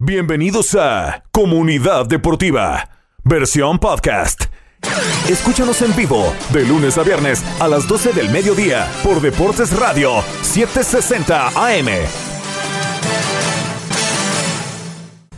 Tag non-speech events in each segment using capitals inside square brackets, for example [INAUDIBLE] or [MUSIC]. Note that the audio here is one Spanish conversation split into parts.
Bienvenidos a Comunidad Deportiva, versión podcast. Escúchanos en vivo de lunes a viernes a las 12 del mediodía por Deportes Radio 760 AM.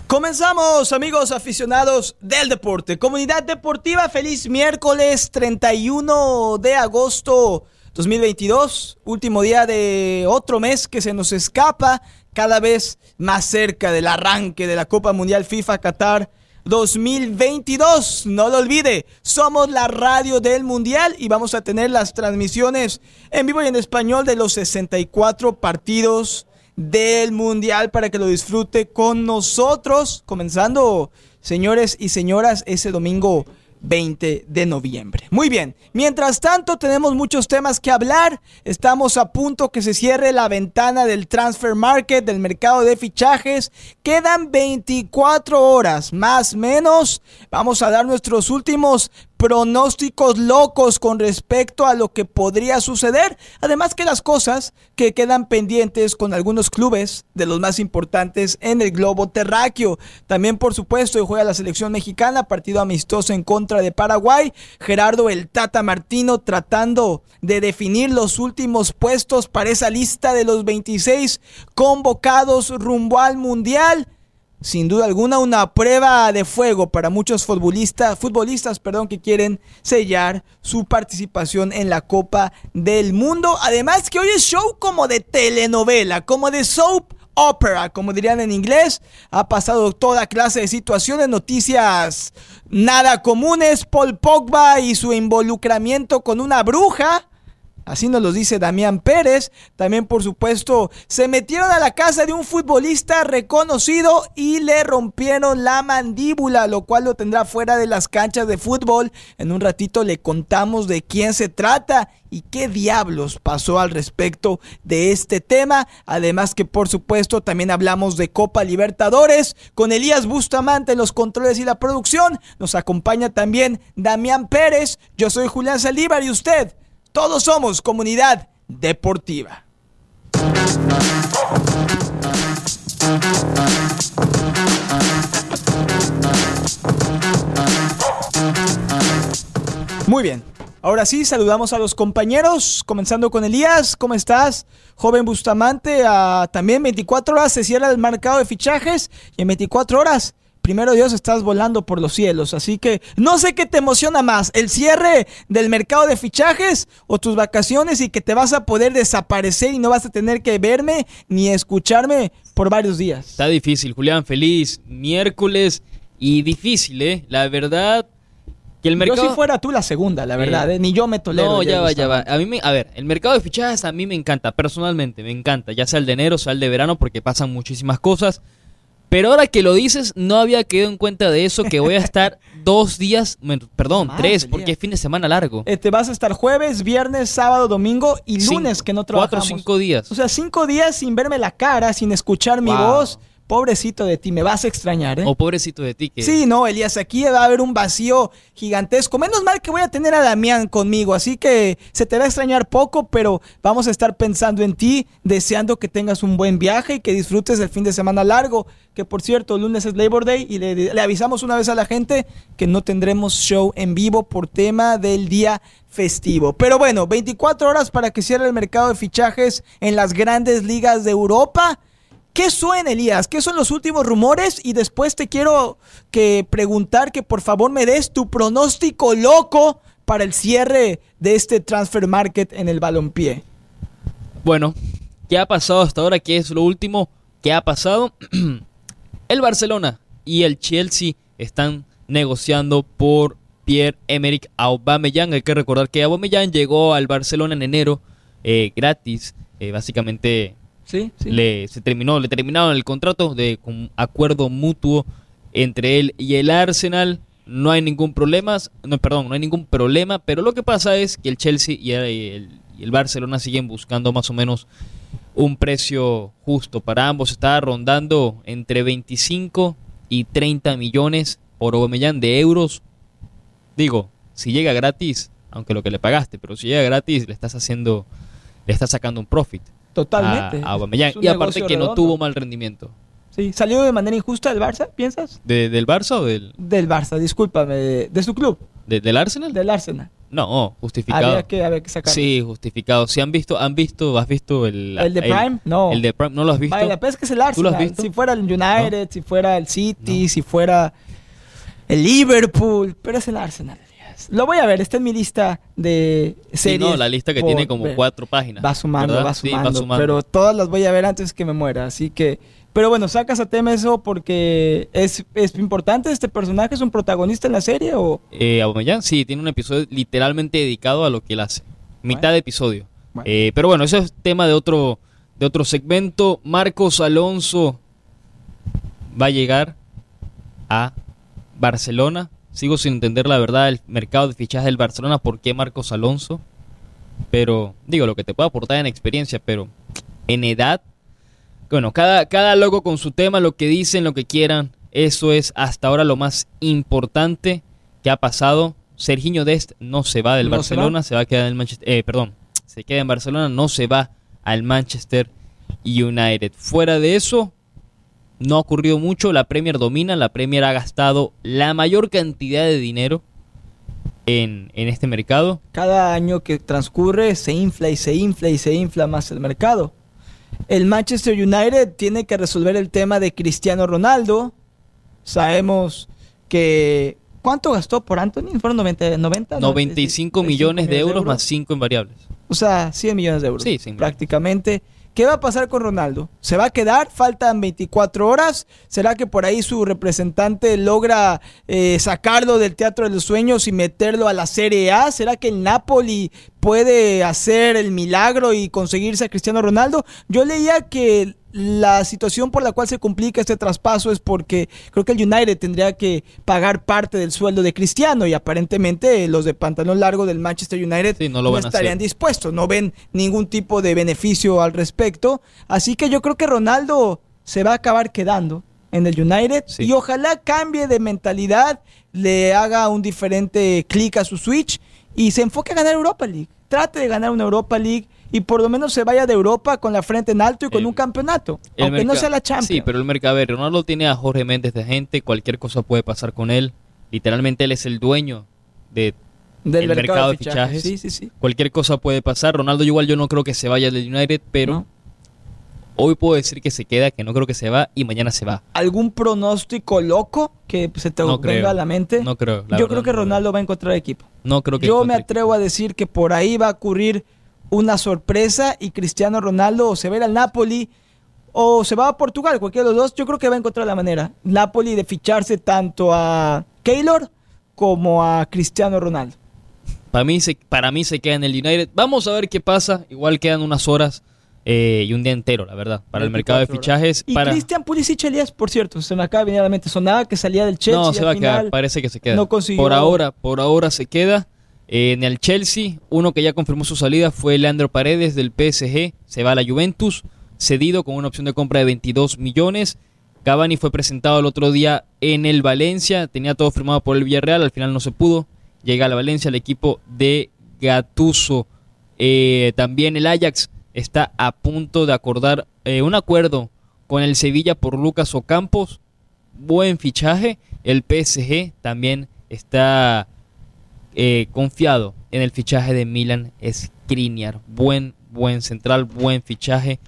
Comenzamos, amigos aficionados del deporte. Comunidad Deportiva, feliz miércoles 31 de agosto 2022, último día de otro mes que se nos escapa, cada vez más cerca del arranque de la Copa Mundial FIFA Qatar 2022. No lo olvide, somos la radio del Mundial y vamos a tener las transmisiones en vivo y en español de los 64 partidos del Mundial para que lo disfrute con nosotros, comenzando, señores y señoras, ese domingo 20 de noviembre. Muy bien, mientras tanto tenemos muchos temas que hablar. Estamos a punto que se cierre la ventana del transfer market, del mercado de fichajes. Quedan 24 horas, más o menos. Vamos a dar nuestros últimos pronósticos locos con respecto a lo que podría suceder. Además que las cosas que quedan pendientes con algunos clubes de los más importantes en el globo terráqueo. También por supuesto juega la selección mexicana, partido amistoso en contra de Paraguay. Gerardo el Tata Martino tratando de definir los últimos puestos para esa lista de los 26 convocados rumbo al Mundial sin duda alguna una prueba de fuego para muchos futbolistas, futbolistas perdón, que quieren sellar su participación en la Copa del Mundo. Además que hoy es show como de telenovela, como de soap opera, como dirían en inglés. Ha pasado toda clase de situaciones, noticias nada comunes. Paul Pogba y su involucramiento con una bruja. Así nos lo dice Damián Pérez. También, por supuesto, se metieron a la casa de un futbolista reconocido y le rompieron la mandíbula, lo cual lo tendrá fuera de las canchas de fútbol. En un ratito le contamos de quién se trata y qué diablos pasó al respecto de este tema. Además que, por supuesto, también hablamos de Copa Libertadores con Elías Bustamante en los controles y la producción. Nos acompaña también Damián Pérez. Yo soy Julián Saldívar y usted todos somos comunidad deportiva. Muy bien. Ahora sí, saludamos a los compañeros, comenzando con Elías. ¿Cómo estás? Joven Bustamante, a también 24 horas se cierra el mercado de fichajes y en 24 horas primero Dios estás volando por los cielos. Así que no sé qué te emociona más, el cierre del mercado de fichajes o tus vacaciones y que te vas a poder desaparecer y no vas a tener que verme ni escucharme por varios días. Está difícil, Julián, feliz miércoles y difícil, ¿eh? La verdad... Que el mercado... Yo si fuera tú la segunda, la verdad, ¿eh? ni yo me tolero. No, ya va, ya va. A mí me, a ver, el mercado de fichajes a mí me encanta, personalmente, me encanta, ya sea el de enero, sea el de verano, porque pasan muchísimas cosas. Pero ahora que lo dices, no había quedado en cuenta de eso, que voy a estar [LAUGHS] dos días, perdón, tres, porque es fin de semana largo. Te este, vas a estar jueves, viernes, sábado, domingo y lunes que no trabajamos. Cuatro o cinco días. O sea, cinco días sin verme la cara, sin escuchar mi voz pobrecito de ti, me vas a extrañar, ¿eh? O pobrecito de ti. Que... Sí, no, Elías, aquí va a haber un vacío gigantesco. Menos mal que voy a tener a Damián conmigo, así que se te va a extrañar poco, pero vamos a estar pensando en ti, deseando que tengas un buen viaje y que disfrutes el fin de semana largo, que por cierto, el lunes es Labor Day y le, le avisamos una vez a la gente que no tendremos show en vivo por tema del día festivo. Pero bueno, 24 horas para que cierre el mercado de fichajes en las grandes ligas de Europa. ¿Qué suena, Elías? ¿Qué son los últimos rumores? Y después te quiero que preguntar que por favor me des tu pronóstico loco para el cierre de este transfer market en el balompié. Bueno, ¿qué ha pasado hasta ahora? ¿Qué es lo último que ha pasado? [CLEARS THROAT] el Barcelona y el Chelsea están negociando por Pierre-Emerick Aubameyang. Hay que recordar que Aubameyang llegó al Barcelona en enero eh, gratis, eh, básicamente le, se terminó, le terminaron el contrato de acuerdo mutuo entre él y el Arsenal. No hay ningún problema, no, perdón, no hay ningún problema, pero lo que pasa es que el Chelsea y el, Barcelona siguen buscando más o menos un precio justo para ambos. Está rondando entre 25 y 30 millones por Aubameyang de euros. Digo, si llega gratis, aunque lo que le pagaste, pero si llega gratis le estás haciendo, le estás sacando un profit. Totalmente. Y aparte que no tuvo mal rendimiento. Sí, salió de manera injusta del Barça, ¿piensas? ¿De- ¿Del Barça o del, Del Barça, discúlpame, de, de su club, de- del Arsenal? del Arsenal. No, justificado. Había que, había que sacarlo. Sí, justificado. Si han visto, han visto, has visto el ¿El de Prime? No. El de Prime, ¿no lo has visto? Vaya, la es que es el ¿Tú lo has Arsenal. visto? Si fuera el United, si fuera el City, si fuera el Liverpool, pero es el Arsenal. Lo voy a ver, está en mi lista de Sí, series. no, la lista que por tiene como cuatro páginas. Va sumando, va Sí, sumando, Pero todas las voy a ver antes que me muera, así que... Pero bueno, sacas a tema eso porque es, es importante. ¿Este personaje es un protagonista en la serie o...? Eh, sí, tiene un episodio literalmente dedicado a lo que él hace. Mitad Bueno. de episodio. Bueno. Eh, pero bueno, eso es tema de otro, de otro segmento. Marcos Alonso va a llegar a Barcelona. Sigo sin entender la verdad el mercado de fichajes del Barcelona. ¿Por qué Marcos Alonso? Pero digo, lo que te puede aportar en experiencia, pero en edad. Bueno, cada, cada loco con su tema, lo que dicen, lo que quieran. Eso es hasta ahora lo más importante que ha pasado. Serginho Dest no se va del ¿No se Barcelona, va? se va? a quedar en el Manchester. Eh, perdón, se queda en Barcelona, no se va al Manchester United. Fuera de eso, no ha ocurrido mucho. La Premier domina, la Premier ha gastado la mayor cantidad de dinero en, en este mercado. Cada año que transcurre se infla y se infla y se infla más el mercado. El Manchester United tiene que resolver el tema de Cristiano Ronaldo. Sabemos que... ¿Cuánto gastó por Anthony? ¿Fueron 90? 90 95 millones de euros más 5 en variables. O sea, 100 millones de euros. Sí, 100 millones. prácticamente. ¿Qué va a pasar con Ronaldo? ¿Se va a quedar? Faltan 24 horas. ¿Será que por ahí su representante logra eh, sacarlo del Teatro de los Sueños y meterlo a la Serie A? ¿Será que el Napoli puede hacer el milagro y conseguirse a Cristiano Ronaldo? Yo leía que la situación por la cual se complica este traspaso es porque creo que el United tendría que pagar parte del sueldo de Cristiano y aparentemente los de pantalón largo del Manchester United Sí, no lo estarían dispuestos, no ven ningún tipo de beneficio al respecto. Así que yo creo que Ronaldo se va a acabar quedando en el United Sí. y ojalá cambie de mentalidad, le haga un diferente clic a su switch y se enfoque a ganar Europa League. Trate de ganar una Europa League y por lo menos se vaya de Europa con la frente en alto y con El- un campeonato, aunque no sea la Champions. Sí, pero el mercado, a ver, Ronaldo tiene a Jorge Méndez de gente, cualquier cosa puede pasar con él. Literalmente él es el dueño de del el mercado, mercado de fichajes. fichajes. Sí, sí, sí. cualquier cosa puede pasar. Ronaldo igual yo no creo que se vaya del United, pero ¿No? hoy puedo decir que se queda, que no creo que se va y mañana se va. ¿Algún pronóstico loco que se te No venga creo. a la mente? No creo. Yo verdad, creo que no Ronaldo va a encontrar equipo. No creo que Yo me atrevo a decir que por ahí va a ocurrir una sorpresa y Cristiano Ronaldo o se va ir al Napoli o se va a Portugal, cualquiera de los dos. Yo creo que va a encontrar la manera. Napoli de ficharse tanto a Keylor como a Cristiano Ronaldo. Para mí, se, para mí se queda en el United. Vamos a ver qué pasa. Igual quedan unas horas eh, y un día entero, la verdad, para el mercado de 24 horas. fichajes. Y para... Christian Pulisic Elías, por cierto, se me acaba de venir a la mente. Sonaba que salía del Chelsea. no, se va a quedar. Parece que se queda. no consiguió- Por ahora, por ahora se queda. En el Chelsea, uno que ya confirmó su salida fue Leandro Paredes del PSG. Se va a la Juventus, cedido con una opción de compra de 22 millones. Cavani fue presentado el otro día en el Valencia. Tenía todo firmado por el Villarreal. Al final no se pudo. Llega a la Valencia el equipo de Gattuso. Eh, también el Ajax está a punto de acordar eh, un acuerdo con el Sevilla por Lucas Ocampos. Buen fichaje. El PSG también está eh, confiado en el fichaje de Milan Skriniar. Buen, buen central, buen fichaje.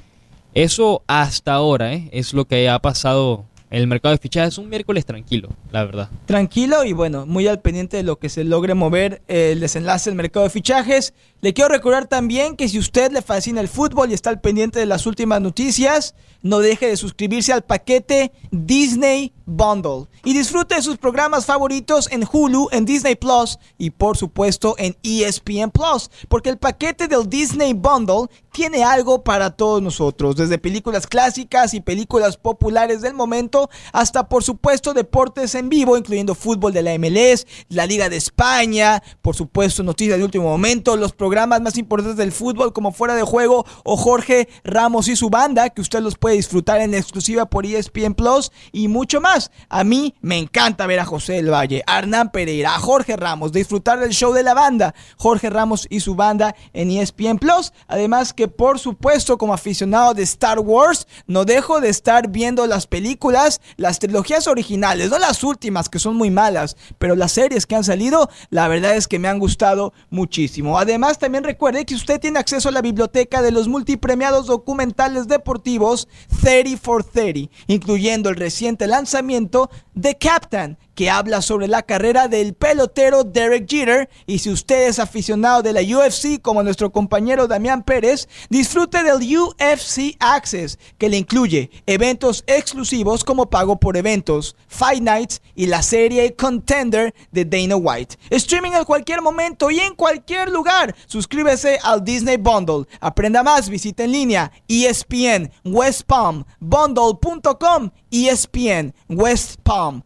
Eso hasta ahora ¿eh? es lo que ha pasado el mercado de fichajes. Un miércoles tranquilo, la verdad. Tranquilo y bueno, muy al pendiente de lo que se logre mover el desenlace del mercado de fichajes. Le quiero recordar también que si usted le fascina el fútbol y está al pendiente de las últimas noticias, no deje de suscribirse al paquete Disney Bundle y disfrute de sus programas favoritos en Hulu, en Disney Plus y por supuesto en ESPN Plus, porque el paquete del Disney Bundle tiene algo para todos nosotros, desde películas clásicas y películas populares del momento hasta por supuesto deportes en vivo, incluyendo fútbol de la MLS, la Liga de España, por supuesto noticias de último momento, los programas más importantes del fútbol como Fuera de Juego o Jorge Ramos y su banda, que usted los puede disfrutar en exclusiva por ESPN Plus y mucho más. A mí me encanta ver a José del Valle, a Hernán Pereira, a Jorge Ramos, disfrutar del show de la banda, Jorge Ramos y su banda en ESPN Plus. Además que por supuesto como aficionado de Star Wars, no dejo de estar viendo las películas, las trilogías originales, no las últimas que son muy malas, pero las series que han salido, la verdad es que me han gustado muchísimo. Además también recuerde que usted tiene acceso a la biblioteca de los multipremiados documentales deportivos 30 for 30, incluyendo el reciente lanzamiento de Captain, que habla sobre la carrera del pelotero Derek Jeter. Y si usted es aficionado de la UFC, como nuestro compañero Damián Pérez, disfrute del UFC Access, que le incluye eventos exclusivos como pago por eventos, Fight Nights y la serie Contender de Dana White. Streaming en cualquier momento y en cualquier lugar. Suscríbese al Disney Bundle. Aprenda más, visita en línea ESPN West Palm Bundle.com ESPN West Palm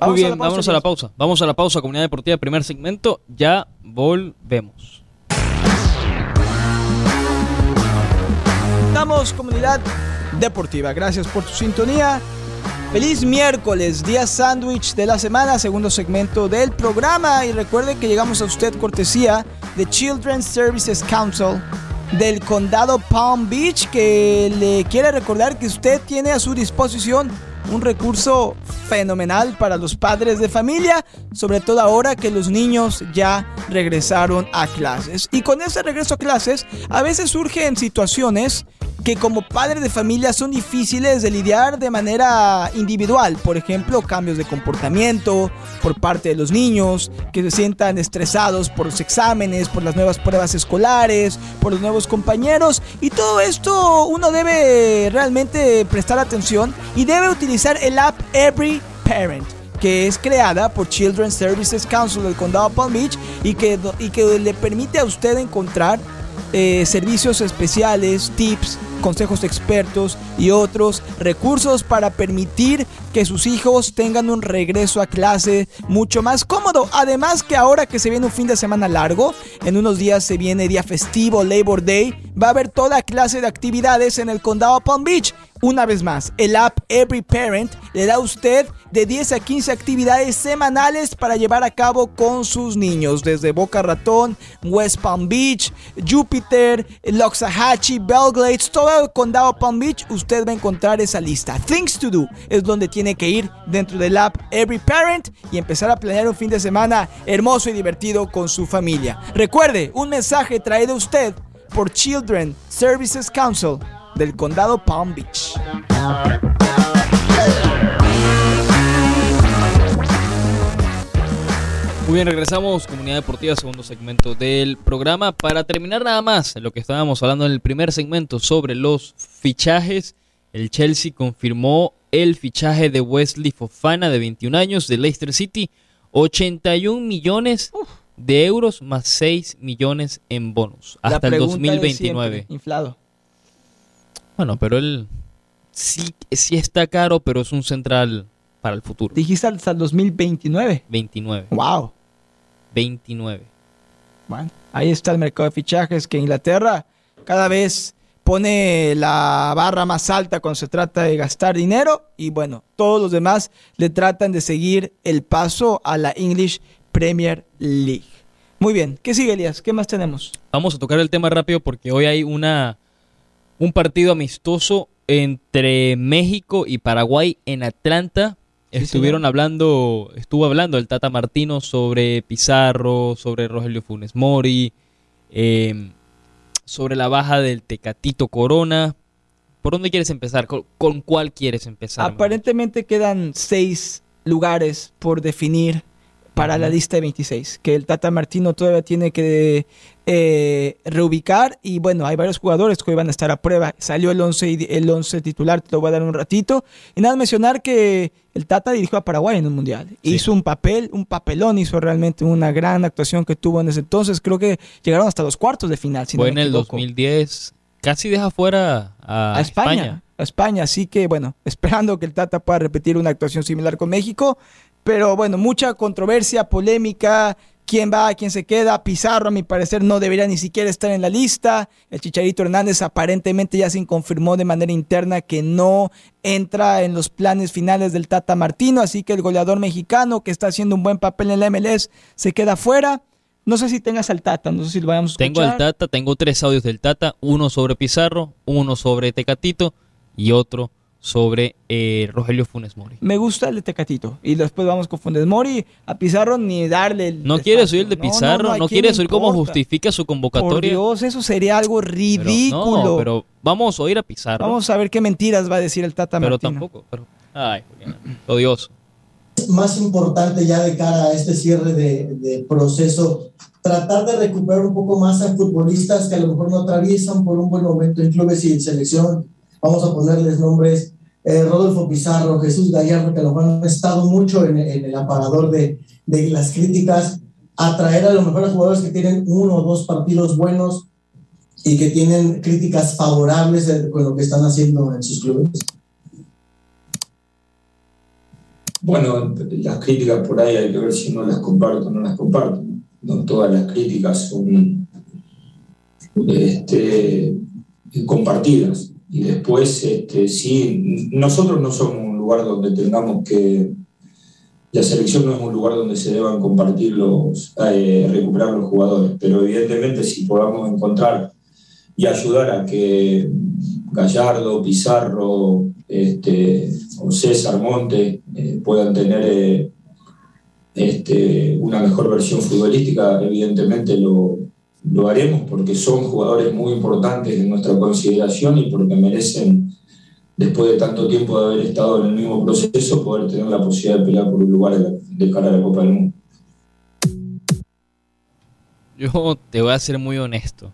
Muy bien, vámonos a la pausa. Vamos a la pausa, Comunidad Deportiva, primer segmento. Ya volvemos. Estamos, Comunidad Deportiva. Gracias por tu sintonía. Feliz miércoles, día sándwich de la semana, segundo segmento del programa. Y recuerde que llegamos a usted cortesía de Children's Services Council del condado Palm Beach que le quiere recordar que usted tiene a su disposición un recurso fenomenal para los padres de familia, sobre todo ahora que los niños ya regresaron a clases. Y con ese regreso a clases, a veces surgen situaciones que como padres de familia son difíciles de lidiar de manera individual. Por ejemplo, cambios de comportamiento por parte de los niños, que se sientan estresados por los exámenes, por las nuevas pruebas escolares, por los nuevos compañeros. Y todo esto uno debe realmente prestar atención y debe utilizar el app Every Parent que es creada por Children's Services Council del Condado Palm Beach y que, y que le permite a usted encontrar eh, servicios especiales, tips, consejos expertos y otros recursos para permitir que sus hijos tengan un regreso a clase mucho más cómodo. Además que ahora que se viene un fin de semana largo, en unos días se viene día festivo, Labor Day, va a haber toda clase de actividades en el condado Palm Beach. Una vez más, el app Every Parent le da a usted de 10 a 15 actividades semanales para llevar a cabo con sus niños, desde Boca Ratón, West Palm Beach, Jupiter, Loxahatchee, Belglades, todo el condado Palm Beach, usted va a encontrar esa lista. Things to do es donde tiene que ir dentro del app Every Parent y empezar a planear un fin de semana hermoso y divertido con su familia. Recuerde, un mensaje traído a usted por Children Services Council del condado Palm Beach. Muy bien, regresamos, Comunidad Deportiva, segundo segmento del programa. Para terminar nada más, lo que estábamos hablando en el primer segmento sobre los fichajes, el Chelsea confirmó el fichaje de Wesley Fofana de 21 años de Leicester City, 81 millones de euros más 6 millones en bonus hasta el 2029. inflado. Bueno, pero él sí, sí está caro, pero es un central para el futuro. Dijiste hasta el 2029. 29. Wow. 29. Bueno, ahí está el mercado de fichajes que Inglaterra cada vez pone la barra más alta cuando se trata de gastar dinero y bueno, todos los demás le tratan de seguir el paso a la English Premier League. Muy bien, ¿qué sigue Elías? ¿Qué más tenemos? Vamos a tocar el tema rápido porque hoy hay una un partido amistoso entre México y Paraguay en Atlanta. Estuvieron hablando, estuvo hablando el Tata Martino sobre Pizarro, sobre Rogelio Funes Mori, em, sobre la baja del Tecatito Corona. ¿Por dónde quieres empezar? ¿Con, cuál quieres empezar? Aparentemente quedan seis lugares por definir para la lista de 26, que el Tata Martino todavía tiene que eh, reubicar y bueno, hay varios jugadores que hoy van a estar a prueba. Salió el 11, el 11 titular, te lo voy a dar un ratito. Y nada, mencionar que el Tata dirigió a Paraguay en un mundial. Hizo un papel, un papelón, hizo realmente una gran actuación que tuvo en ese entonces. Creo que llegaron hasta los cuartos de final. Fue en el 2010, casi deja fuera a, España. a España. Así que, bueno, [LAUGHS] esperando que el Tata pueda repetir una actuación similar con México. Pero bueno, mucha controversia, polémica, quién va, quién se queda. Pizarro, a mi parecer, no debería ni siquiera estar en la lista. El Chicharito Hernández aparentemente ya se confirmó de manera interna que no entra en los planes finales del Tata Martino. Así que el goleador mexicano, que está haciendo un buen papel en la MLS, se queda fuera. No sé si tengas al Tata, no sé si lo vayamos a escuchar. Tengo al Tata, tengo tres audios del Tata, uno sobre Pizarro, uno sobre Tecatito y otro sobre eh, Rogelio Funes Mori. Me gusta el de Tecatito. Y después vamos con Funes Mori. A Pizarro ni darle el. No quiere subir el de Pizarro, no, quiere subir cómo justifica su convocatoria. Por Dios, eso sería algo ridículo. Pero, no, pero vamos a oír a Pizarro. Vamos a ver qué mentiras va a decir el Tata Pero tampoco, pero. Ay, odioso. Más importante ya de cara a este cierre de, de proceso, tratar de recuperar un poco más a futbolistas que a lo mejor no atraviesan por un buen momento en clubes y en selección vamos a ponerles nombres, eh, Rodolfo Pizarro, Jesús Gallardo, que lo han estado mucho en, el aparador de, de, las críticas, atraer a los mejores jugadores que tienen uno o dos partidos buenos y que tienen críticas favorables con lo que están haciendo en sus clubes. Bueno, las críticas por ahí hay que ver si no las comparto o no las comparto. No todas las críticas son este, compartidas. Y después, este, sí, nosotros no somos un lugar donde tengamos que, la selección no es un lugar donde se deban compartir los, eh, recuperar los jugadores, pero evidentemente si podamos encontrar y ayudar a que Gallardo, Pizarro este, o César Monte eh, puedan tener eh, este, una mejor versión futbolística, evidentemente lo, lo haremos porque son jugadores muy importantes en nuestra consideración y porque merecen, después de tanto tiempo de haber estado en el mismo proceso, poder tener la posibilidad de pelear por un lugar de cara a la Copa del Mundo. Yo te voy a ser muy honesto.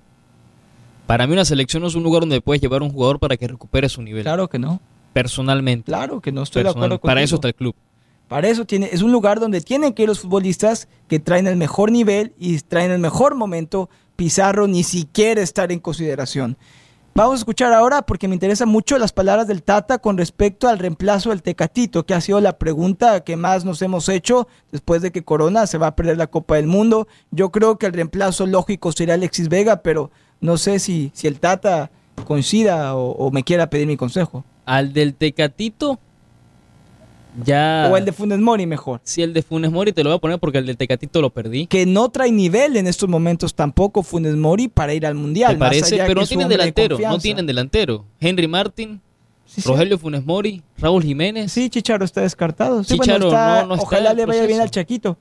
Para mí una selección no es un lugar donde puedes llevar a un jugador para que recupere su nivel. Claro que no. Personalmente. Claro que no estoy de acuerdo Para eso está el club. Para eso tiene, es un lugar donde tienen que ir los futbolistas que traen el mejor nivel y traen el mejor momento. Pizarro ni siquiera estar en consideración. Vamos a escuchar ahora porque me interesan mucho las palabras del Tata con respecto al reemplazo del Tecatito, que ha sido la pregunta que más nos hemos hecho después de que Corona se va a perder la Copa del Mundo. Yo creo que el reemplazo lógico sería Alexis Vega, pero no sé si, si el Tata coincida o, o me quiera pedir mi consejo. Al del Tecatito, ya. O el de Funes Mori mejor. Sí, el de Funes Mori te lo voy a poner porque el del Tecatito lo perdí. Que no trae nivel en estos momentos tampoco Funes Mori para ir al Mundial. Me parece, pero no tienen delantero. No tienen delantero. Henry Martin, Rogelio Funes Mori, Raúl Jiménez. Sí, Chicharo está descartado. Chicharo no, está Ojalá le vaya bien al Chaquito.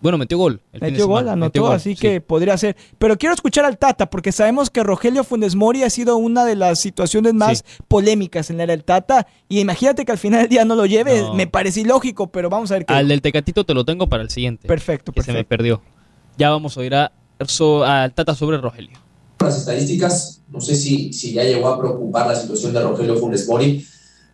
Bueno, metió gol. metió gol, anotó, así que podría ser. Pero quiero escuchar al Tata, porque sabemos que Rogelio Funes Mori ha sido una de las situaciones más polémicas en la era del Tata. Y imagínate que al final del día no lo lleve, me parece ilógico, pero vamos a ver qué. Al del Tecatito te lo tengo para el siguiente. Perfecto, que se me perdió. Ya vamos a ir a, al Tata sobre Rogelio. Las estadísticas, no sé si, si ya llegó a preocupar la situación de Rogelio Funes Mori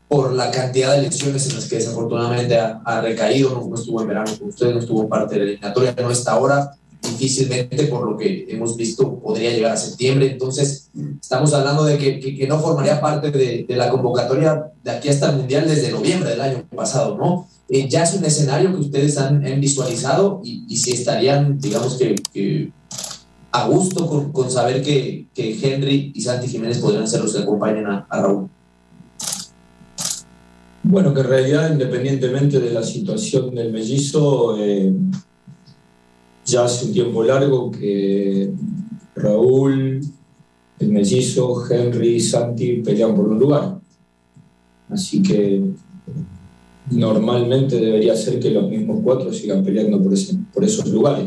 por la cantidad de elecciones en las que desafortunadamente ha, recaído, no, estuvo en verano con usted, no estuvo parte de la eliminatoria, no está ahora, difícilmente por lo que hemos visto podría llegar a septiembre, entonces estamos hablando de que, que, no formaría parte de, de, la convocatoria de aquí hasta el Mundial desde noviembre del año pasado, ¿no? Eh, ya es un escenario que ustedes han, visualizado y, y, si estarían, digamos que, a gusto con, con saber que, que, Henry y Santi Jiménez podrían ser los que acompañen a Raúl. Bueno, que en realidad, independientemente de la situación del mellizo, eh, ya hace un tiempo largo que Raúl, el mellizo, Henry y Santi pelean por un lugar. Así que normalmente debería ser que los mismos cuatro sigan peleando por, por esos lugares,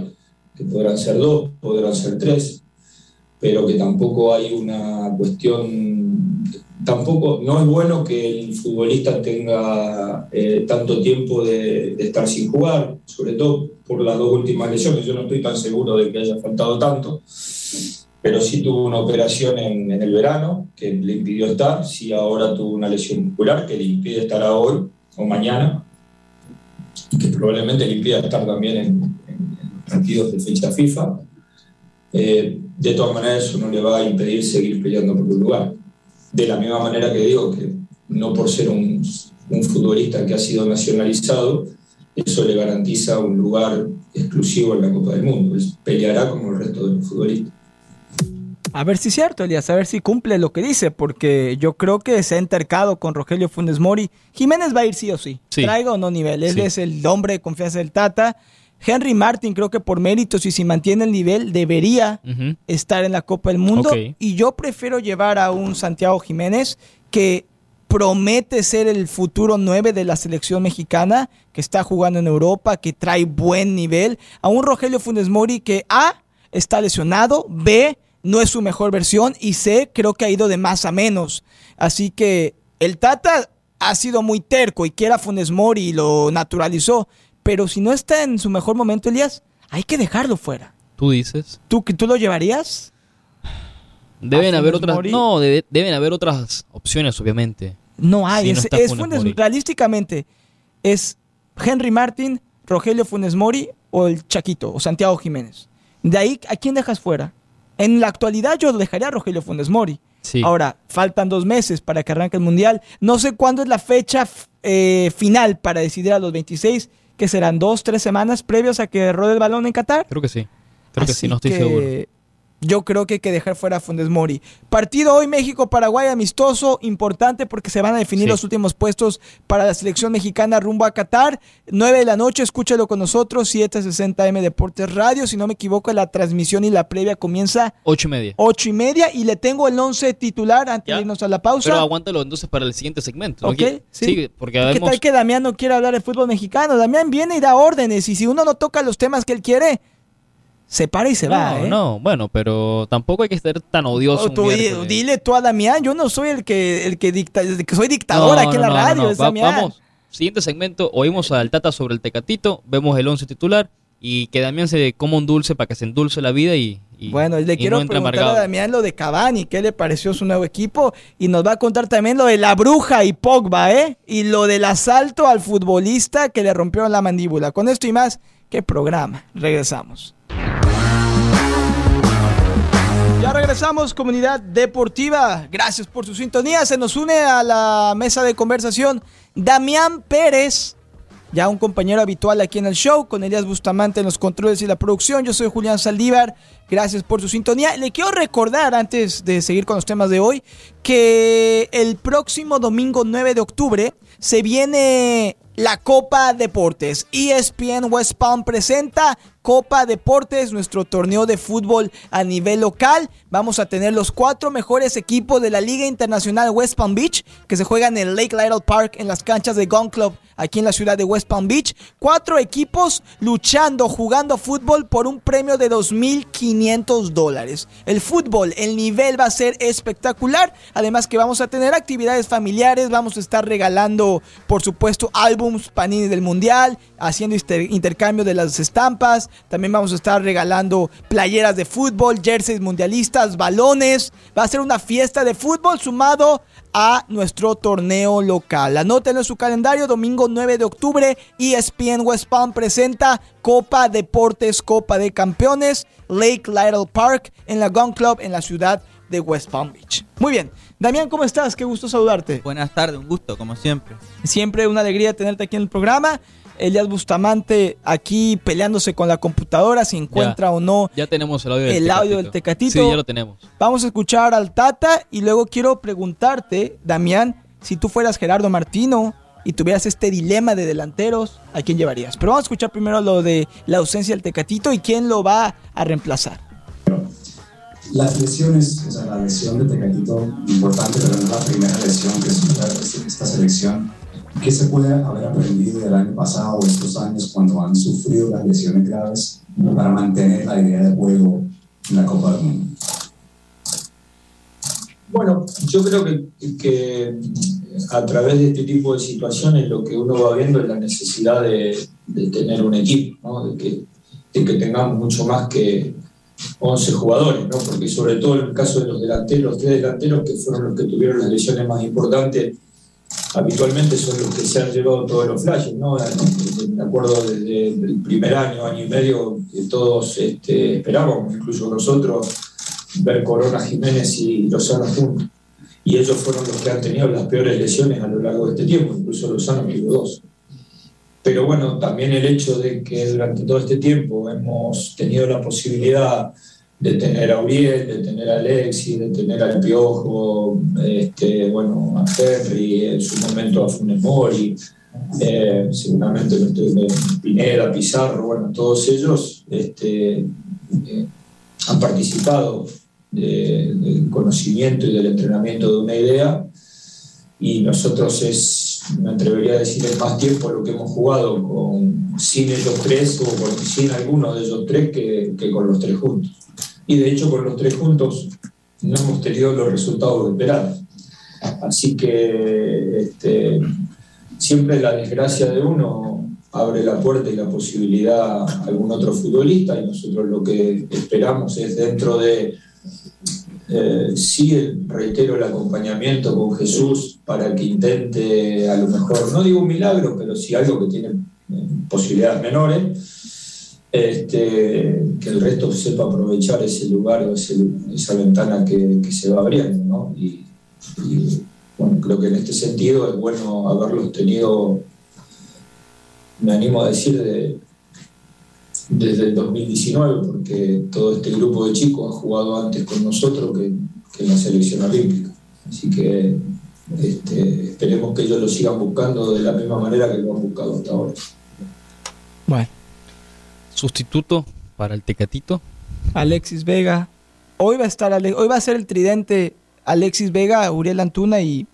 que podrán ser dos, podrán ser tres, pero que tampoco hay una cuestión tampoco no es bueno que el futbolista tenga eh, tanto tiempo de, estar sin jugar, sobre todo por las dos últimas lesiones. Yo no estoy tan seguro de que haya faltado tanto, pero sí tuvo una operación en, el verano que le impidió estar, sí ahora tuvo una lesión muscular que le impide estar hoy o mañana, que probablemente le impida estar también en, partidos de fecha FIFA. Eh, de todas maneras, eso no le va a impedir seguir peleando por un lugar. De la misma manera que digo que no por ser un, un futbolista que ha sido nacionalizado, eso le garantiza un lugar exclusivo en la Copa del Mundo. Él peleará como el resto de los futbolistas. A ver si es cierto, Elías, a ver si cumple lo que dice, porque yo creo que se ha entercado con Rogelio Funes Mori. Jiménez va a ir sí o sí, Sí. traiga o no nivel. Él Sí. es el hombre de confianza del Tata. Henry Martin, creo que por méritos y si mantiene el nivel, debería estar en la Copa del Mundo. Y yo prefiero llevar a un Santiago Jiménez que promete ser el futuro 9 de la selección mexicana, que está jugando en Europa, que trae buen nivel, a un Rogelio Funes Mori que A, está lesionado, B, no es su mejor versión y C, creo que ha ido de más a menos. Así que el Tata ha sido muy terco y quiera Funes Mori y lo naturalizó, pero si no está en su mejor momento, Elías, hay que dejarlo fuera. Tú dices. ¿Tú, ¿Tú lo llevarías? Deben ¿A haber otras. Mori? No, debe- deben haber otras opciones, obviamente. No hay. Es, está es Funes Funes- Mori. realísticamente, es Henry Martin, Rogelio Funes Mori o el Chaquito o Santiago Jiménez. De ahí, ¿a quién dejas fuera? En la actualidad yo dejaría a Rogelio Funes Mori. Sí. Ahora, faltan dos meses para que arranque el Mundial. No sé cuándo es la fecha eh, final para decidir a los 26, que serán dos, tres semanas previos a que rode el balón en Qatar. Creo que sí. Creo que sí, no estoy que seguro. Yo creo que hay que dejar fuera a Funes Mori. Partido hoy México-Paraguay amistoso, importante porque se van a definir Sí. los últimos puestos para la selección mexicana rumbo a Qatar. 9 de la noche, escúchalo con nosotros, 760M Deportes Radio. Si no me equivoco, la transmisión y la previa comienza Ocho y media. 8 y media y le tengo el 11 titular antes Ya. de irnos a la pausa. Pero aguántalo entonces para el siguiente segmento. Ok, sí. porque ¿Qué tal que Damián no quiere hablar de fútbol mexicano? Damián viene y da órdenes y si uno no toca los temas que él quiere, se para y se no, va. ¿eh? no, bueno, pero tampoco hay que ser tan odioso. Oh, tú dile tú a Damián, yo no soy el que el que dicta, el que soy dictador No, aquí en la radio, Va- vamos, siguiente segmento, oímos al Tata sobre el Tecatito, vemos el 11 titular y que Damián se coma un dulce para que se endulce la vida y, y- Bueno, le y quiero preguntar amargado. a Damián lo de Cavani, qué le pareció su nuevo equipo y nos va a contar también lo de la bruja y Pogba, ¿eh? Y lo del asalto al futbolista que le rompió la mandíbula. Con esto y más, qué programa. Regresamos. Ya regresamos, comunidad deportiva. Gracias por su sintonía. Se nos une a la mesa de conversación Damián Pérez, ya un compañero habitual aquí en el show, con Elías Bustamante en los controles y la producción. Yo soy Julián Saldívar. Gracias por su sintonía. Le quiero recordar, antes de seguir con los temas de hoy, que el próximo domingo 9 de octubre se viene la Copa Deportes. ESPN West Palm presenta Copa Deportes, nuestro torneo de fútbol a nivel local. Vamos a tener los cuatro mejores equipos de la Liga Internacional West Palm Beach, que se juega en el Lake Lytle Park, en las canchas de Gun Club, aquí en la ciudad de West Palm Beach. Cuatro equipos luchando, jugando fútbol por un premio de 2.500 dólares. El fútbol, el nivel va a ser espectacular. Además que vamos a tener actividades familiares, vamos a estar regalando, por supuesto, álbums Panini del Mundial, haciendo inter- intercambio de las estampas. También vamos a estar regalando playeras de fútbol, jerseys mundialistas, balones. Va a ser una fiesta de fútbol sumado a nuestro torneo local. Anótenlo en su calendario, domingo 9 de octubre, ESPN West Palm presenta Copa Deportes, Copa de Campeones, Lake Lytle Park, en la Gun Club, en la ciudad de West Palm Beach. Muy bien. Damián, ¿cómo estás? Qué gusto saludarte. Buenas tardes, un gusto, como siempre. Siempre una alegría tenerte aquí en el programa. Elías Bustamante aquí peleándose con la computadora, si encuentra o no. Ya tenemos el audio del El Tecatito. audio del Tecatito. Sí, ya lo tenemos. Vamos a escuchar al Tata y luego quiero preguntarte, Damián, si tú fueras Gerardo Martino y tuvieras este dilema de delanteros, ¿a quién llevarías? Pero vamos a escuchar primero lo de la ausencia del Tecatito y quién lo va a reemplazar. Las lesiones, o sea, la lesión de Tecatito, importante, pero no es la primera lesión que sufre esta selección. ¿Qué se puede haber aprendido del año pasado o estos años cuando han sufrido las lesiones graves para mantener la idea de juego en la Copa del Mundo? Bueno, yo creo que, que a través de este tipo de situaciones lo que uno va viendo es la necesidad de, de tener un equipo, ¿no? de, que, de que tengamos mucho más que 11 jugadores, ¿no? porque sobre todo en el caso de los delanteros, los tres delanteros que fueron los que tuvieron las lesiones más importantes, habitualmente son los que se han llevado todos los flashes. ¿no? Me acuerdo desde el primer año, año y medio, que todos este, esperábamos, incluso nosotros, ver Corona, Jiménez y Lozano juntos. y ellos fueron los que han tenido las peores lesiones a lo largo de este tiempo, incluso Lozano tuvo dos. Pero bueno, también el hecho de que durante todo este tiempo hemos tenido la posibilidad de tener a Uriel, de tener a Alexis, de tener al Piojo, este, bueno, a Henry, en su momento a Funes Mori, eh, seguramente Pineda, Pizarro, bueno, todos ellos este, eh, han participado del conocimiento y del entrenamiento de una idea y nosotros es, me atrevería a decir, es más tiempo lo que hemos jugado con, sin ellos tres o sin alguno de ellos tres que, que con los tres juntos y de hecho con los tres juntos no hemos tenido los resultados esperados. Así que este, siempre la desgracia de uno abre la puerta y la posibilidad a algún otro futbolista y nosotros lo que esperamos es dentro de, eh, sí, reitero, el acompañamiento con Jesús para que intente a lo mejor, no digo un milagro, pero sí algo que tiene eh, posibilidades menores este, que el resto sepa aprovechar ese lugar o esa ventana que, se va abriendo. ¿no? Y, bueno, creo que en este sentido es bueno haberlos tenido, me animo a decir, de, desde el 2019, porque todo este grupo de chicos ha jugado antes con nosotros que, que en la selección olímpica. Así que este, esperemos que ellos lo sigan buscando de la misma manera que lo han buscado hasta ahora. Sustituto para el Tecatito. Alexis Vega. Hoy va a estar hoy va a ser el tridente Alexis Vega, Uriel Antuna y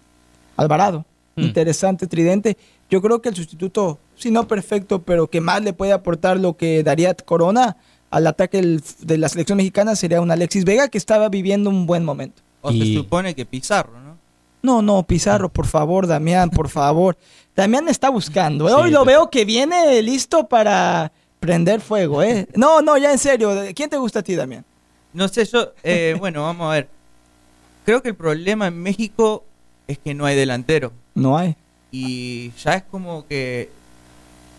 Alvarado. Hmm. Interesante tridente. Yo creo que el sustituto, si no perfecto, pero que más le puede aportar lo que daría Corona al ataque de la selección mexicana sería un Alexis Vega que estaba viviendo un buen momento. O se supone que Pizarro, ¿no? No, no, Pizarro, por favor, Damián, por favor. Damián está buscando. ¿eh? Hoy lo veo que viene listo para Prender fuego, ¿eh? No, no, ya en serio. ¿Quién te gusta a ti, Damián? No sé, yo, eh, [LAUGHS] bueno, vamos a ver. Creo que el problema en México es que no hay delantero. No hay. Y ya es como que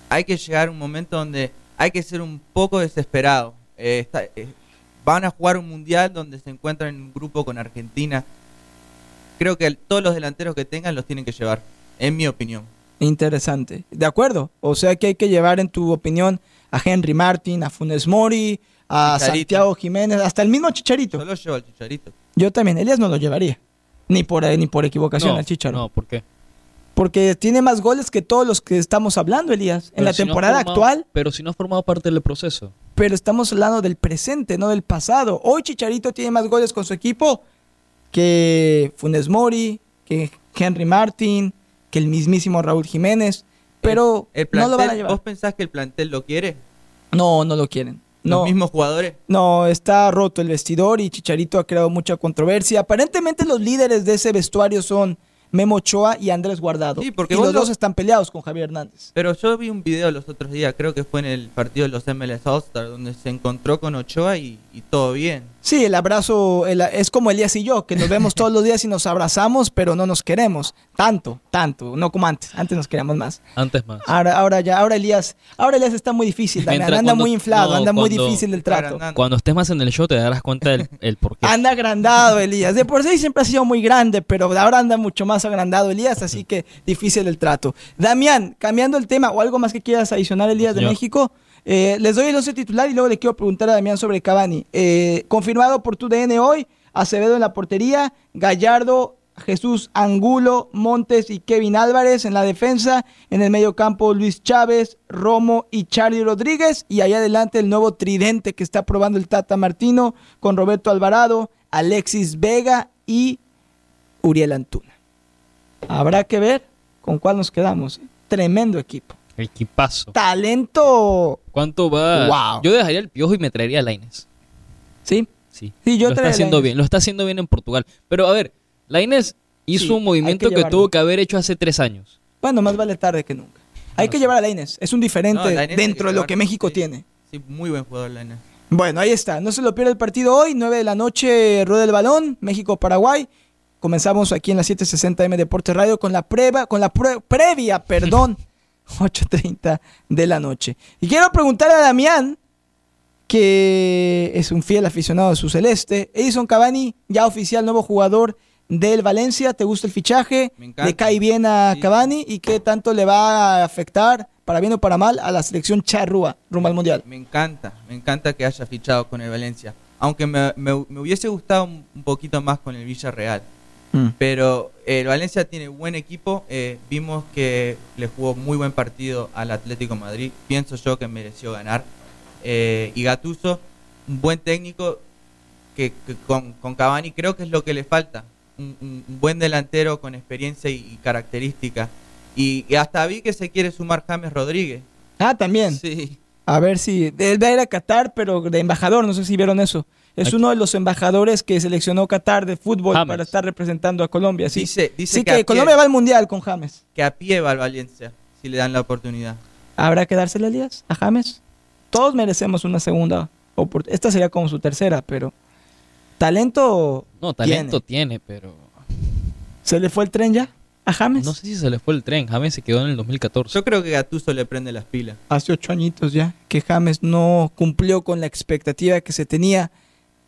hay que llegar a un momento donde hay que ser un poco desesperado. Eh, eh, van a jugar un mundial donde se encuentran en un grupo con Argentina. Creo que todos los delanteros que tengan los tienen que llevar, en mi opinión. Interesante. De acuerdo. O sea que hay que llevar, en tu opinión, a Henry Martin, a Funes Mori, a Santiago Jiménez, hasta el mismo Chicharito. Solo llevo al Chicharito. Yo también, Elías no lo llevaría. Ni por, eh, ni por equivocación al Chicharito. No, ¿por qué? Porque tiene más goles que todos los que estamos hablando, Elías. en la temporada actual. Pero si no ha formado parte del proceso. Pero estamos hablando del presente, no del pasado. Hoy Chicharito tiene más goles con su equipo que Funes Mori, que Henry Martin, que el mismísimo Raúl Jiménez pero no lo van a llevar. ¿Vos pensás que el plantel lo quiere? No, no lo quieren. ¿Los mismos jugadores? No, está roto el vestidor y Chicharito ha creado mucha controversia. Aparentemente los líderes de ese vestuario son Memo Ochoa y Andrés Guardado. Sí, porque y los dos están peleados con Javier Hernández. Pero yo vi un video los otros días, creo que fue en el partido de los MLS All-Star, donde se encontró con Ochoa y todo bien. Sí, el abrazo es como Elías y yo, que nos vemos todos los días y nos abrazamos, pero no nos queremos. Tanto, tanto, no como antes. Antes nos queríamos más. Antes más. Ahora, ahora ya, ahora Elías, ahora Elías está muy difícil, anda muy inflado, anda muy difícil el trato. Cuando estés más en el show te darás cuenta del el por qué. Anda agrandado Elías. De por sí siempre ha sido muy grande, pero ahora anda mucho más agrandado Elías, así que difícil el trato. Damián, cambiando el tema, o algo más que quieras adicionar Elías de México. Eh, les doy el 11 titular y luego le quiero preguntar a Damián sobre Cavani. Eh, confirmado por tu DN hoy, Acevedo en la portería, Gallardo, Jesús Angulo, Montes y Kevin Álvarez en la defensa, en el medio campo Luis Chávez, Romo y Charlie Rodríguez y allá adelante el nuevo tridente que está probando el Tata Martino con Roberto Alvarado, Alexis Vega y Uriel Antuna. Habrá que ver con cuál nos quedamos. Tremendo equipo. Equipazo. Talento. ¿Cuánto va? Wow. Yo dejaría el piojo y me traería a Laines. ¿Sí? Sí. sí yo lo está haciendo bien. Lo está haciendo bien en Portugal. Pero a ver, Laines hizo un movimiento que, tuvo que haber hecho hace tres años. Bueno, más vale tarde que nunca. Hay que llevar a Laines. Es un diferente dentro de lo que México tiene. Sí, muy buen jugador Laines. Bueno, ahí está. No se lo pierda el partido hoy. 9 de la noche, rueda el balón. México-Paraguay. Comenzamos aquí en la 760M Deportes Radio con la prueba, con la previa, perdón, [LAUGHS] 8.30 de la noche. Y quiero preguntar a Damián, que es un fiel aficionado de su celeste, Edison Cavani, ya oficial nuevo jugador del Valencia. ¿Te gusta el fichaje? Me encanta. ¿Le cae bien a Sí. Cavani? ¿Y qué tanto le va a afectar, para bien o para mal, a la selección charrúa rumbo al Mundial? Me encanta, me encanta que haya fichado con el Valencia. Aunque me, me- me hubiese gustado un, un poquito más con el Villarreal. Mm. Pero eh, el Valencia tiene buen equipo. eh, vimos que le jugó muy buen partido al Atlético de Madrid. Pienso yo que mereció ganar. Eh, y Gatuso, un buen técnico que, que con, con Cavani creo que es lo que le falta. Un, un- un buen delantero con experiencia y, y características. Y, y hasta vi que se quiere sumar James Rodríguez. Ah, también. Sí. A ver si. Él va a ir a Qatar, pero de embajador, no sé si vieron eso. Es uno de los embajadores que seleccionó Qatar de fútbol James. para estar representando a Colombia. Sí, Dice, dice sí que, que, a pie- Colombia va al Mundial con James. que a pie va al Valencia, si le dan la oportunidad. ¿Habrá que dársela, Elías, a James? Todos merecemos una segunda oportunidad. Esta sería como su tercera, pero. Talento. No, talento tiene, pero ¿Se le fue el tren ya a James? no sé si se le fue el tren. James se quedó en el 2014. Yo creo que Gatuso le prende las pilas. Hace ocho añitos ya que James no cumplió con la expectativa que se tenía.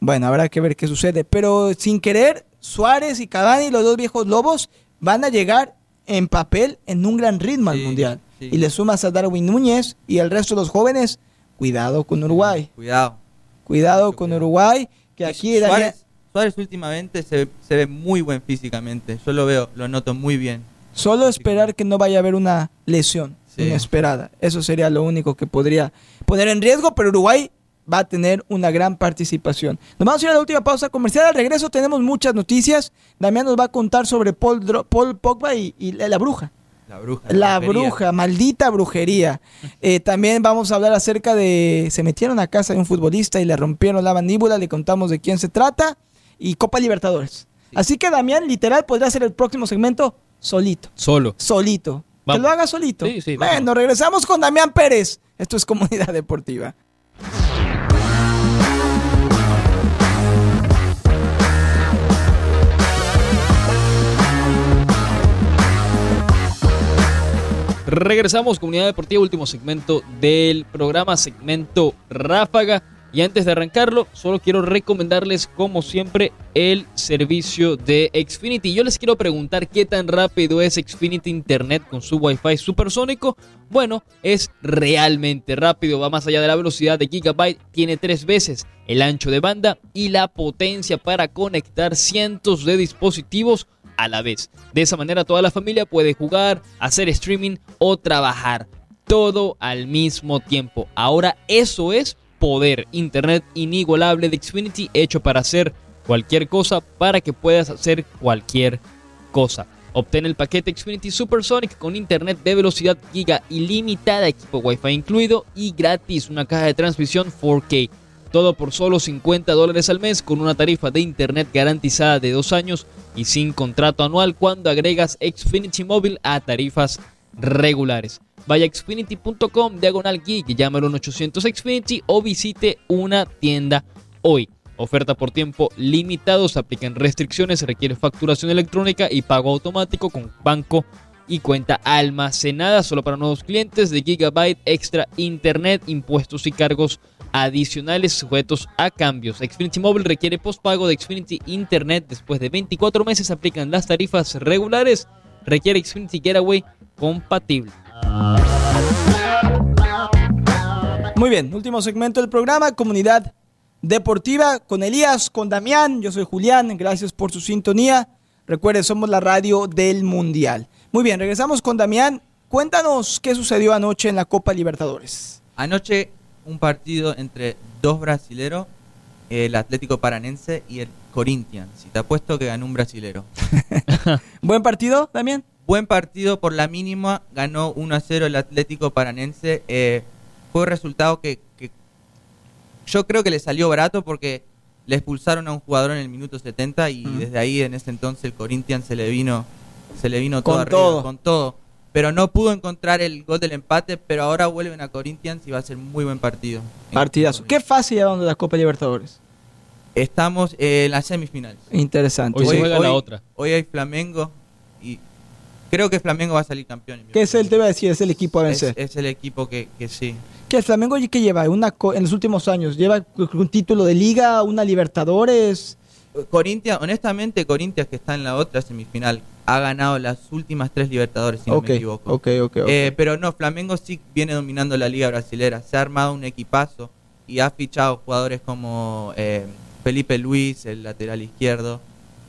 Bueno, habrá que ver qué sucede. Pero sin querer, Suárez y Cavani, los dos viejos lobos, van a llegar en papel en un gran ritmo al Mundial. sí. Y le sumas a Darwin Núñez y el resto de los jóvenes, cuidado con Uruguay. Cuidado. Cuidado con cuidado. Uruguay, que aquí Daniel- Suárez, Suárez últimamente se, se ve muy buen físicamente. Yo lo veo, lo noto muy bien. Solo esperar que no vaya a haber una lesión inesperada. Eso sería lo único que podría poner en riesgo, pero Uruguay va a tener una gran participación. Nos vamos a ir a la última pausa comercial. Al regreso tenemos muchas noticias. Damián nos va a contar sobre Paul, Dro- Paul Pogba y, y la, la bruja. La bruja. La bruja, maldita brujería. Eh, también vamos a hablar acerca de... Se metieron a casa de un futbolista y le rompieron la mandíbula. Le contamos de quién se trata. Y Copa Libertadores. Así que Damián, literal, podría ser el próximo segmento solito Solo. solito. Que Vamos. lo haga solito. Sí, sí, bueno, vamos. regresamos con Damián Pérez. Esto es Comunidad Deportiva. Regresamos, Comunidad Deportiva, último segmento del programa, segmento Ráfaga. Y antes de arrancarlo, solo quiero recomendarles, como siempre, el servicio de Xfinity. Yo les quiero preguntar qué tan rápido es Xfinity Internet con su Wi-Fi supersónico. Bueno, es realmente rápido, va más allá de la velocidad de Gigabyte, tiene tres veces el ancho de banda y la potencia para conectar cientos de dispositivos a la vez. De esa manera toda la familia puede jugar, hacer streaming o trabajar. Todo al mismo tiempo. Ahora eso es poder. Internet inigualable de Xfinity hecho para hacer cualquier cosa para que puedas hacer cualquier cosa. Obtén el paquete Xfinity Supersonic con internet de velocidad giga ilimitada, equipo Wi-Fi incluido y gratis una caja de transmisión 4K. Todo por solo 50 dólares al mes con una tarifa de internet garantizada de dos años y sin contrato anual cuando agregas Xfinity Mobile a tarifas regulares. Vaya a xfinity.com diagonal geek, llama al 800 Xfinity o visite una tienda hoy. Oferta por tiempo limitado, se aplican restricciones, requiere facturación electrónica y pago automático con banco y cuenta almacenada solo para nuevos clientes de Gigabyte Extra Internet, impuestos y cargos adicionales sujetos a cambios. Xfinity Mobile requiere postpago de Xfinity Internet. Después de 24 meses se aplican las tarifas regulares. Requiere Xfinity Getaway compatible. Muy bien, último segmento del programa, Comunidad Deportiva, con Elías, con Damián. Yo soy Julián, gracias por su sintonía. Recuerden, somos la radio del Mundial. Muy bien, regresamos con Damián. Cuéntanos qué sucedió anoche en la Copa Libertadores. Anoche un partido entre dos brasileros, el Atlético Paranense y el Corinthians. Si te apuesto que ganó un brasilero. [LAUGHS] ¿Buen partido, Damián? Buen partido por la mínima, ganó 1 a 0 el Atlético Paranense. eh, fue un resultado que, que yo creo que le salió barato porque le expulsaron a un jugador en el minuto 70 y desde ahí en ese entonces el Corinthians se le vino se le vino Con todo arriba, todo. con todo. Pero no pudo encontrar el gol del empate, pero ahora vuelven a Corinthians y va a ser muy buen partido. Partidazo. ¿Qué fase llevamos de la Copa Libertadores? Estamos en las semifinales. Interesante. Hoy se juega la otra. Hoy hay Flamengo y creo que Flamengo va a salir campeón. ¿Qué es el, te iba a decir, es el equipo a es, vencer? es el equipo que, que sí. ¿Qué el Flamengo que lleva una co- en los últimos años? ¿Lleva un título de liga, una Libertadores? Corintia, honestamente, Corintias que está en la otra semifinal ha ganado las últimas tres Libertadores, si no Ok, me equivoco. ok, ok, ok. Eh, pero no, Flamengo sí viene dominando la liga brasilera. Se ha armado un equipazo y ha fichado jugadores como eh, Felipe Luis, el lateral izquierdo,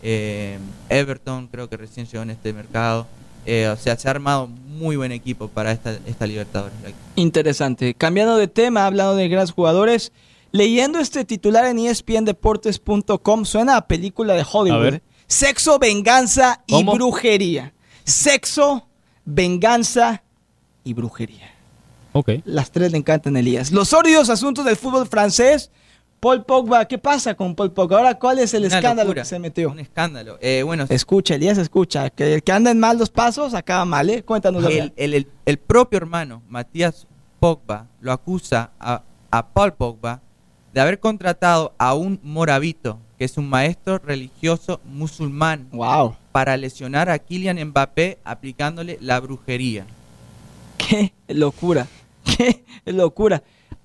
eh, Everton, creo que recién llegó en este mercado. Eh, o sea, se ha armado muy buen equipo para esta, esta Libertadores. Interesante. Cambiando de tema, hablando de grandes jugadores, leyendo este titular en espndeportes.com, suena a película de A Hollywood. ver. ¿eh? Sexo, venganza y ¿Cómo? brujería. Sexo, venganza y brujería. Ok. Las tres le encantan a Elías. Los sórdidos asuntos del fútbol francés. Paul Pogba, ¿qué pasa con Paul Pogba? Ahora, ¿cuál es el Una escándalo locura, que se metió? Un escándalo. Eh, bueno, Escucha, Elías, escucha. Que el que anda en mal los pasos acaba mal, ¿eh? Cuéntanos. el, el- el- el propio hermano, Matías Pogba, lo acusa a, a Paul Pogba de haber contratado a un morabito, que es un maestro religioso musulmán, Wow. para lesionar a Kylian Mbappé aplicándole la brujería. Qué locura. Qué locura.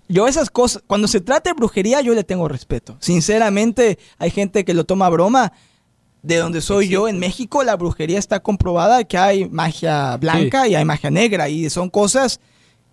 Yo esas cosas, cuando se trata de brujería, yo le tengo respeto. Sinceramente, hay gente que lo toma a broma. De donde soy yo, en México, la brujería está comprobada que hay magia blanca y hay magia negra. Y son cosas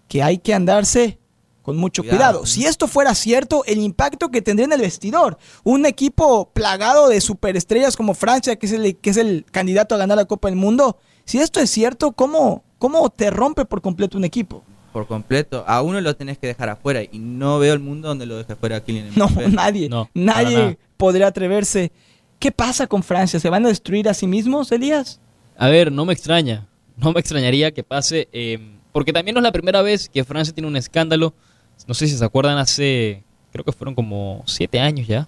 que hay que andarse con mucho cuidado. Cuidado. Si esto fuera cierto, el impacto que tendría en el vestidor. Un equipo plagado de superestrellas como Francia, que es el, que es el candidato a ganar la Copa del Mundo. Si esto es cierto, ¿cómo, cómo te rompe por completo un equipo? Por completo, a uno lo tenés que dejar afuera y no veo el mundo donde lo deje fuera Kylian No, [LAUGHS] nadie, No, nadie podría atreverse. ¿Qué pasa con Francia? ¿Se van a destruir a sí mismos, Elías? A ver, no me extraña. No me extrañaría que pase. eh, porque también no es la primera vez que Francia tiene un escándalo. No sé si se acuerdan hace. Creo que fueron como siete años ya.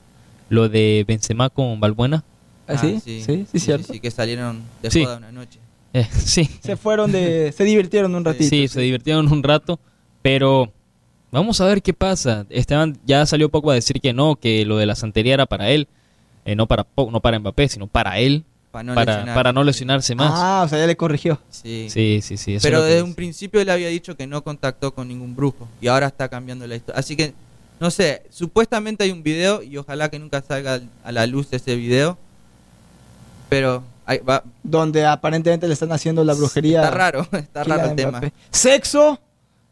Lo de Benzema con Balbuena. ¿Ah, ¿Sí? sí, sí, cierto. Sí, que salieron de Sí. joda una noche. Eh, sí. Se fueron de, se divirtieron un ratito. Sí, se divirtieron un rato, pero vamos a ver qué pasa. Esteban ya salió poco a decir que no, que lo de la santería era para él, eh, no para no para Mbappé, sino para él, Para no para, lesionarse. para no lesionarse más. Ah, o sea, ya le corrigió. Sí. Sí, sí, sí. Pero desde un principio él había dicho que no contactó con ningún brujo y ahora está cambiando la historia. Así que, no sé, supuestamente hay un video y ojalá que nunca salga a la luz ese video. Pero ahí va, Donde aparentemente le están haciendo la brujería. está raro, [LAUGHS] está raro el tema. Sexo,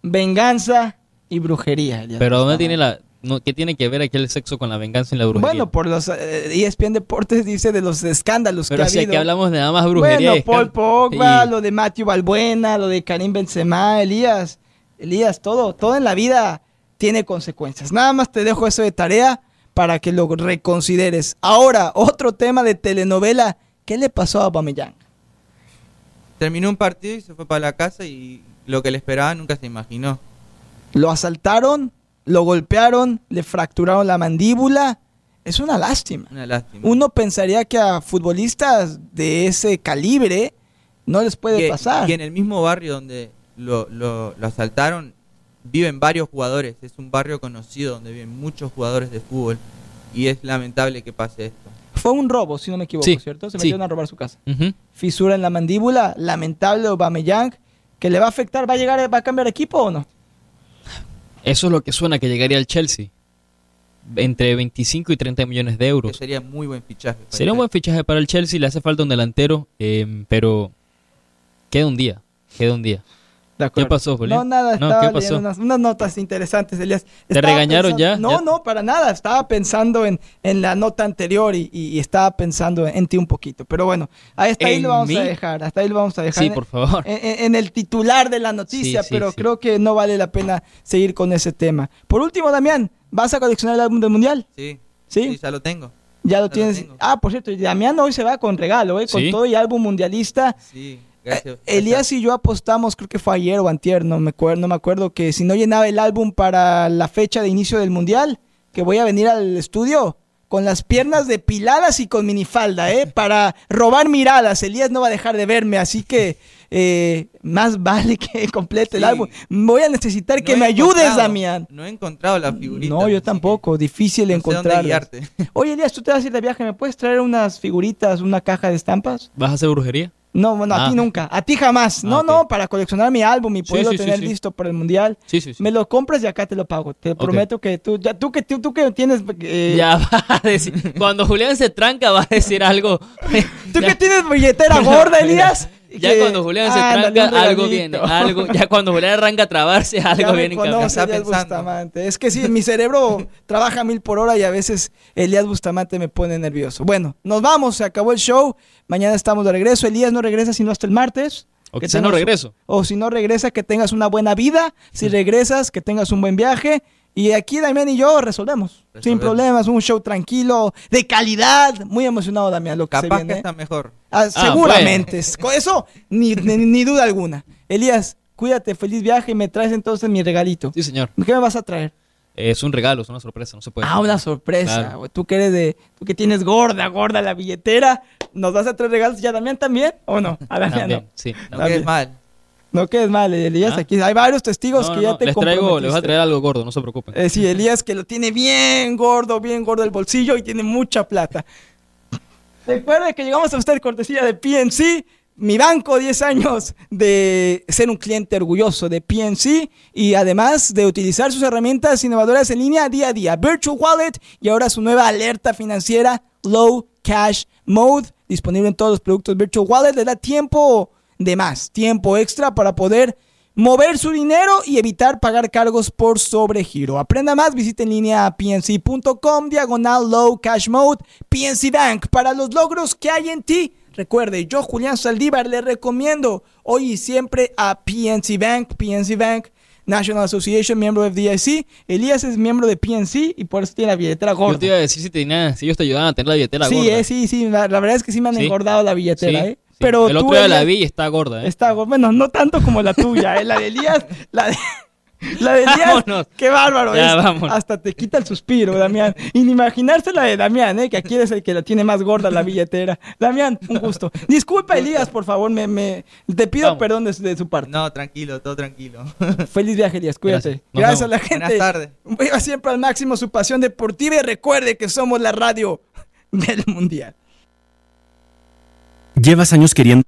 venganza y brujería. Pero ¿dónde tiene la no, qué tiene que ver aquí el sexo con la venganza y la brujería? Bueno, por los eh, ESPN Deportes dice de los escándalos pero que si ha aquí habido. hablamos de nada más brujería. Bueno, Paul Pogba, y- lo de Matthew Balbuena, lo de Karim Benzema, Elías, Elías, todo, todo en la vida tiene consecuencias. Nada más te dejo eso de tarea para que lo reconsideres. Ahora, otro tema de telenovela, ¿qué le pasó a Aubameyang? Terminó un partido y se fue para la casa y lo que le esperaba nunca se imaginó. Lo asaltaron, lo golpearon, le fracturaron la mandíbula. Es una lástima. Una lástima. Uno pensaría que a futbolistas de ese calibre no les puede y, pasar. y en el mismo barrio donde lo, lo- lo asaltaron viven varios jugadores. Es un barrio conocido donde viven muchos jugadores de fútbol y es lamentable que pase esto. Fue un robo, si no me equivoco, Sí, ¿cierto? Se sí. metieron a robar su casa. Fisura en la mandíbula, lamentable Aubameyang, que le va a afectar, ¿va a llegar, va a cambiar equipo o no? Eso es lo que suena que llegaría al Chelsea. Entre 25 y 30 millones de Que euros. sería muy buen fichaje. Sería un buen fichaje para el Chelsea, le hace falta un delantero, eh, pero queda un día, queda un día. De acuerdo. pasó, Julián? No, nada, No, estaba ¿qué pasó? leyendo unas, unas notas interesantes, Elías. ¿Te Estaba regañaron ya? No, ¿Ya? no, para nada. Estaba pensando en, en la nota anterior y, y- y estaba pensando en ti un poquito. Pero bueno, hasta ahí ¿En lo vamos mí? a dejar. Hasta ahí lo vamos a dejar. Sí, En- por favor. en, el titular de la noticia, Sí, sí, pero sí. creo que no vale la pena seguir con ese tema. Por último, Damián, ¿vas a coleccionar el álbum del Mundial? Sí, ¿Sí? sí, ya lo tengo. Ya lo tienes. Ah, por cierto, Damián hoy se va con regalo, ¿eh? Con Sí. todo y álbum mundialista. Sí, gracias. Elías y yo apostamos, creo que fue ayer o antier, no me acuerdo, no me acuerdo, que si no llenaba el álbum para la fecha de inicio del mundial, que voy a venir al estudio con las piernas depiladas y con minifalda, ¿eh? [LAUGHS] Para robar miradas. Elías no va a dejar de verme, así que eh, más vale que [LAUGHS] complete el álbum. Voy a necesitar No que me ayudes, Damián. No he encontrado la figurita. No, yo tampoco, difícil no guiarte. [LAUGHS] Oye, Elías, tú te vas a ir de viaje, ¿me puedes traer unas figuritas, una caja de estampas? ¿Vas a hacer brujería? No, bueno, a Ah. ti nunca. A ti jamás. Ah, no, no, para coleccionar mi álbum y poderlo sí, sí, tener sí. listo para el mundial. Sí, sí, sí. Me lo compras y acá te lo pago. Te prometo que tú, ya, tú que tú, tú que tienes, eh, Ya va a decir. Cuando Julián se tranca, va a decir algo. [LAUGHS] tú Ya- que tienes billetera [LAUGHS] gorda, Elías. Ya que- cuando Julián se tranca, algo viene. Algo, ya cuando Julián arranca a trabarse, Ya algo me viene. en conoce Elías pensando. Bustamante. Es que sí, mi cerebro [LAUGHS] trabaja mil por hora y a veces Elías Bustamante me pone nervioso. Bueno, nos vamos, se acabó el show. Mañana estamos de regreso. Elías no regresa sino hasta el martes. O Que quizás no regreso. O si no regresa, que tengas una buena vida. Si regresas, que tengas un buen viaje. Y aquí Damián y yo resolvemos. Sin problemas, un show tranquilo, de calidad. Muy emocionado, Damián, lo que se Capaz viene. que está mejor. Ah, Ah, seguramente. Con eso, ni, ni- ni duda alguna. Elías, cuídate, feliz viaje y me traes entonces mi regalito. Sí, señor. ¿Qué me vas a traer? Es un regalo, es una sorpresa, no se puede. Ah, una sorpresa. Claro. güey. Tú que eres de. Tú que tienes gorda, gorda la billetera. ¿Nos vas a traer regalos ya Damián también? ¿O no? A Damián También, no. sí. Quedes bien. mal. No quedes mal, Elías. Ah. Aquí hay varios testigos No, que no, ya te les traigo, les voy a traer algo gordo, no se preocupen. Eh, sí, Elías que lo tiene bien gordo, bien gordo el bolsillo y tiene mucha plata. Recuerde que llegamos a usted cortesía de PNC, mi banco, 10 años de ser un cliente orgulloso de PNC y además de utilizar sus herramientas innovadoras en línea día a día. Virtual Wallet y ahora su nueva alerta financiera Low Cash Mode, disponible en todos los productos Virtual Wallet, le da tiempo de más, tiempo extra para poder mover su dinero y evitar pagar cargos por sobregiro. Aprenda más, visite en línea pnc.com, diagonal low cash mode, PNC Bank, para los logros que hay en ti. Recuerde, yo Julián Saldívar le recomiendo hoy y siempre a PNC Bank, PNC Bank, National Association, miembro de FDIC. Elías es miembro de PNC y por eso tiene la billetera gorda. Yo te iba a decir si, tenía, si ellos te ayudaban a tener la billetera Sí, gorda. eh, sí, sí, la, la verdad es que sí me han Sí. engordado la billetera, Sí, ¿eh? Pero el otro día la vi y está gorda, ¿eh? Está, go- bueno, no tanto como la tuya, ¿eh? La de Elías, la de, [LAUGHS] la de Elías, Vámonos. qué bárbaro, Ya, es, vámonos. hasta te quita el suspiro, Damián. Y ni imaginarse la de Damián, ¿eh? Que aquí eres el que la tiene más gorda la billetera. Damián, un gusto. Disculpa, Elías, por favor, me, me, te pido Vamos. perdón de, de su parte. No, tranquilo, todo tranquilo. [LAUGHS] Feliz viaje, Elías, cuídate. Gracias. Gracias a la gente. Buenas tardes. Viva siempre al máximo su pasión deportiva y recuerde que somos la radio del mundial. Llevas años queriendo